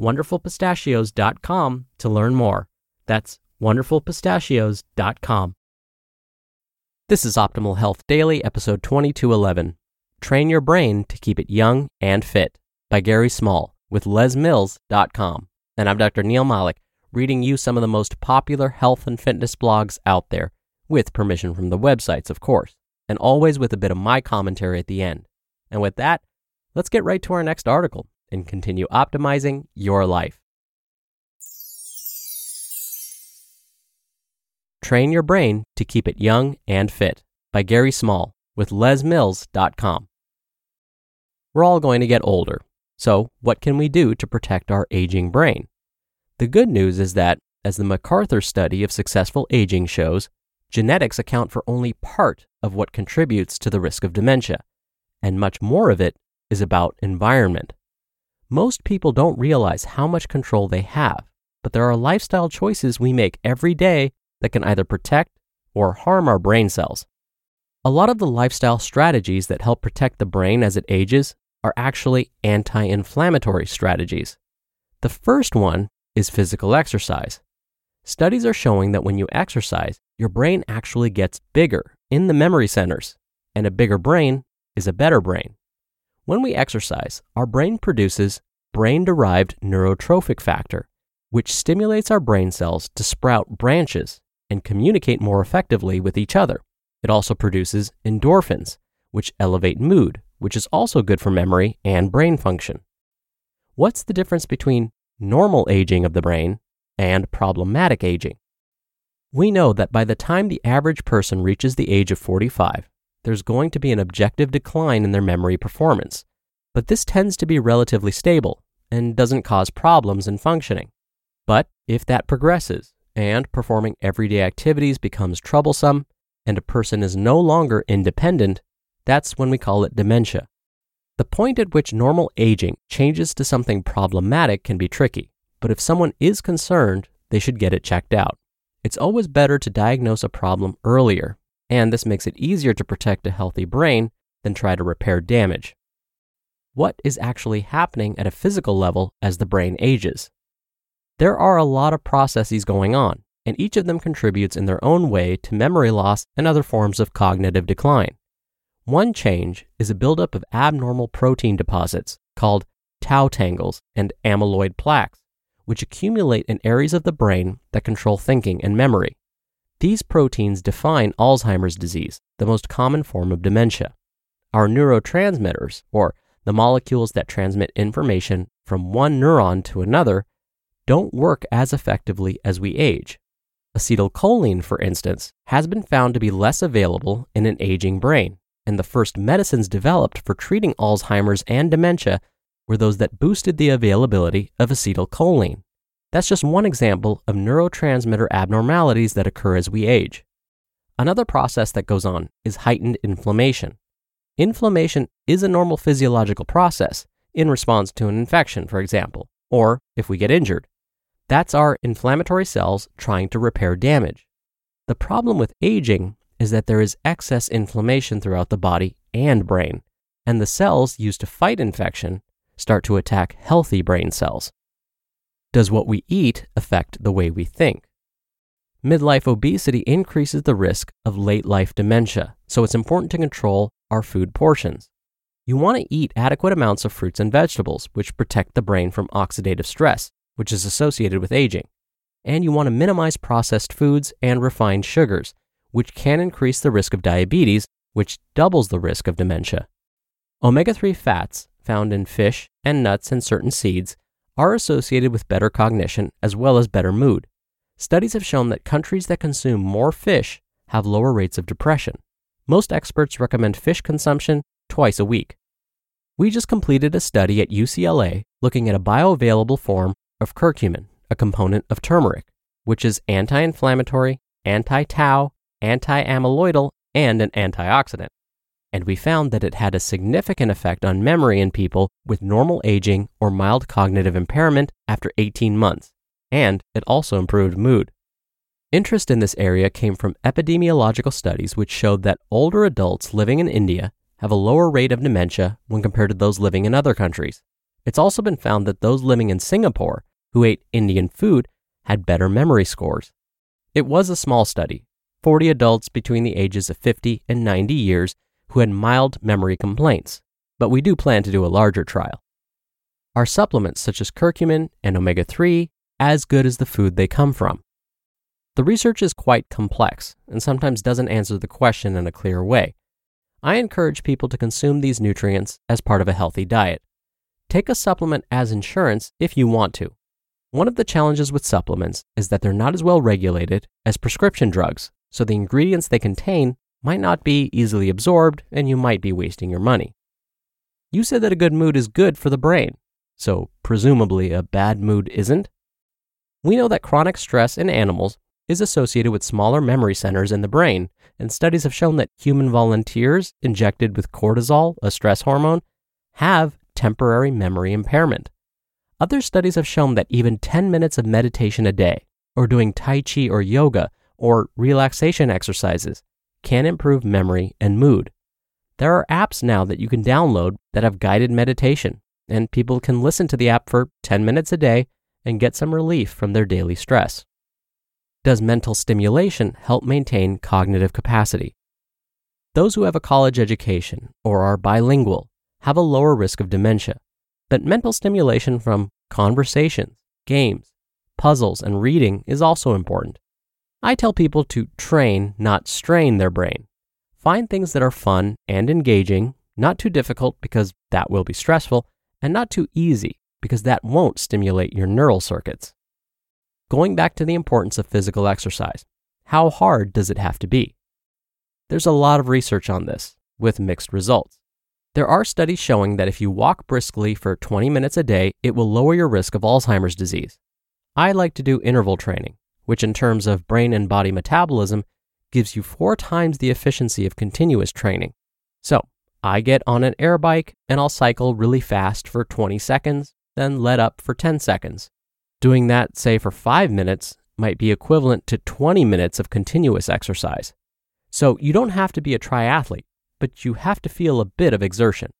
wonderfulpistachios.com to learn more. That's wonderfulpistachios.com. This is Optimal Health Daily, episode 2211 Train Your Brain to Keep It Young and Fit by Gary Small with lesmills.com. And I'm Dr. Neal Malik, reading you some of the most popular health and fitness blogs out there, with permission from the websites, of course, and always with a bit of my commentary at the end. And with that, let's get right to our next article and continue optimizing your life. Train Your Brain to Keep It Young and Fit by Gary Small with lesmills.com. We're all going to get older, so what can we do to protect our aging brain? The good news is that, as the MacArthur study of successful aging shows, genetics account for only part of what contributes to the risk of dementia, and much more of it is about environment. Most people don't realize how much control they have, but there are lifestyle choices we make every day that can either protect or harm our brain cells. A lot of the lifestyle strategies that help protect the brain as it ages are actually anti inflammatory strategies. The first one is physical exercise. Studies are showing that when you exercise, your brain actually gets bigger in the memory centers, and a bigger brain is a better brain. When we exercise, our brain produces brain derived neurotrophic factor, which stimulates our brain cells to sprout branches and communicate more effectively with each other. It also produces endorphins, which elevate mood, which is also good for memory and brain function. What's the difference between normal aging of the brain and problematic aging? We know that by the time the average person reaches the age of 45, there's going to be an objective decline in their memory performance, but this tends to be relatively stable and doesn't cause problems in functioning. But if that progresses and performing everyday activities becomes troublesome and a person is no longer independent, that's when we call it dementia. The point at which normal aging changes to something problematic can be tricky, but if someone is concerned, they should get it checked out. It's always better to diagnose a problem earlier, and this makes it easier to protect a healthy brain than try to repair damage. What is actually happening at a physical level as the brain ages? There are a lot of processes going on, and each of them contributes in their own way to memory loss and other forms of cognitive decline. One change is a buildup of abnormal protein deposits called tau tangles and amyloid plaques, which accumulate in areas of the brain that control thinking and memory. These proteins define Alzheimer's disease, the most common form of dementia. Our neurotransmitters, or the molecules that transmit information from one neuron to another, don't work as effectively as we age. Acetylcholine, for instance, has been found to be less available in an aging brain and the first medicines developed for treating Alzheimer's and dementia were those that boosted the availability of acetylcholine. That's just one example of neurotransmitter abnormalities that occur as we age. Another process that goes on is heightened inflammation. Inflammation is a normal physiological process in response to an infection, for example, or if we get injured. That's our inflammatory cells trying to repair damage. The problem with aging is that there is excess inflammation throughout the body and brain, and the cells used to fight infection start to attack healthy brain cells. Does what we eat affect the way we think? Midlife obesity increases the risk of late life dementia, so it's important to control our food portions. You want to eat adequate amounts of fruits and vegetables, which protect the brain from oxidative stress, which is associated with aging. and you want to minimize processed foods and refined sugars, which can increase the risk of diabetes, which doubles the risk of dementia. Omega 3 fats, found in fish and nuts and certain seeds, are associated with better cognition as well as better mood. Studies have shown that countries that consume more fish have lower rates of depression. Most experts recommend fish consumption twice a week. We just completed a study at UCLA looking at a bioavailable form of curcumin, a component of turmeric, which is anti inflammatory, anti tau, anti amyloidal, and an antioxidant. And we found that it had a significant effect on memory in people with normal aging or mild cognitive impairment after 18 months, and it also improved mood. Interest in this area came from epidemiological studies which showed that older adults living in India have a lower rate of dementia when compared to those living in other countries. It's also been found that those living in Singapore who ate Indian food had better memory scores. It was a small study 40 adults between the ages of 50 and 90 years who had mild memory complaints, but we do plan to do a larger trial. Are supplements such as curcumin and omega 3 as good as the food they come from? The research is quite complex and sometimes doesn't answer the question in a clear way. I encourage people to consume these nutrients as part of a healthy diet. Take a supplement as insurance if you want to. One of the challenges with supplements is that they're not as well regulated as prescription drugs, so the ingredients they contain might not be easily absorbed and you might be wasting your money. You said that a good mood is good for the brain, so presumably a bad mood isn't? We know that chronic stress in animals is associated with smaller memory centers in the brain, and studies have shown that human volunteers injected with cortisol, a stress hormone, have temporary memory impairment. Other studies have shown that even 10 minutes of meditation a day, or doing Tai Chi or yoga, or relaxation exercises can improve memory and mood. There are apps now that you can download that have guided meditation, and people can listen to the app for 10 minutes a day and get some relief from their daily stress. Does mental stimulation help maintain cognitive capacity? Those who have a college education or are bilingual have a lower risk of dementia but mental stimulation from conversations, games, puzzles, and reading is also important. I tell people to train, not strain their brain. Find things that are fun and engaging, not too difficult because that will be stressful, and not too easy because that won't stimulate your neural circuits. Going back to the importance of physical exercise, how hard does it have to be? There's a lot of research on this, with mixed results. There are studies showing that if you walk briskly for 20 minutes a day, it will lower your risk of Alzheimer's disease. I like to do interval training, which in terms of brain and body metabolism gives you four times the efficiency of continuous training. So, I get on an air bike and I'll cycle really fast for 20 seconds, then let up for 10 seconds. Doing that, say, for five minutes might be equivalent to 20 minutes of continuous exercise. So, you don't have to be a triathlete but you have to feel a bit of exertion.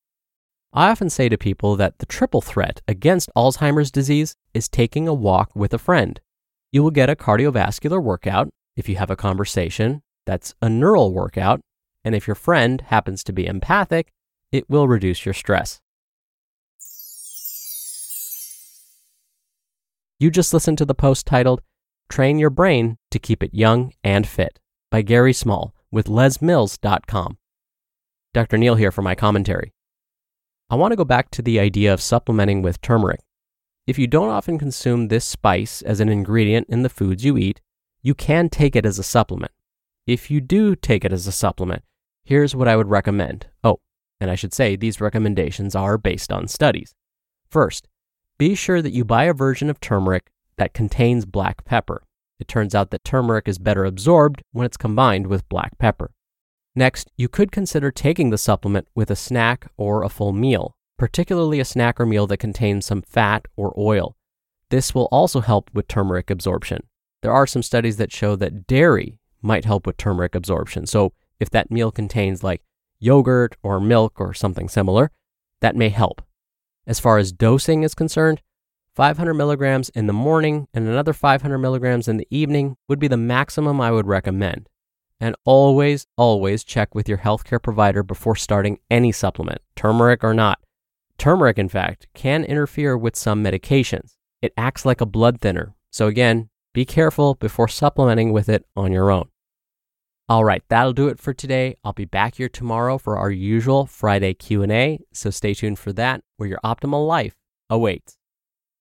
I often say to people that the triple threat against Alzheimer's disease is taking a walk with a friend. You will get a cardiovascular workout if you have a conversation, that's a neural workout, and if your friend happens to be empathic, it will reduce your stress. You just listened to the post titled Train Your Brain to Keep It Young and Fit by Gary Small with lesmills.com. Dr. Neal here for my commentary. I want to go back to the idea of supplementing with turmeric. If you don't often consume this spice as an ingredient in the foods you eat, you can take it as a supplement. If you do take it as a supplement, here's what I would recommend. Oh, and I should say these recommendations are based on studies. First, be sure that you buy a version of turmeric that contains black pepper. It turns out that turmeric is better absorbed when it's combined with black pepper. Next, you could consider taking the supplement with a snack or a full meal, particularly a snack or meal that contains some fat or oil. This will also help with turmeric absorption. There are some studies that show that dairy might help with turmeric absorption. So, if that meal contains like yogurt or milk or something similar, that may help. As far as dosing is concerned, 500 milligrams in the morning and another 500 milligrams in the evening would be the maximum I would recommend. And always, always check with your healthcare provider before starting any supplement, turmeric or not. Turmeric, in fact, can interfere with some medications. It acts like a blood thinner. So, again, be careful before supplementing with it on your own. All right, that'll do it for today. I'll be back here tomorrow for our usual Friday Q&A, so stay tuned for that where your optimal life awaits.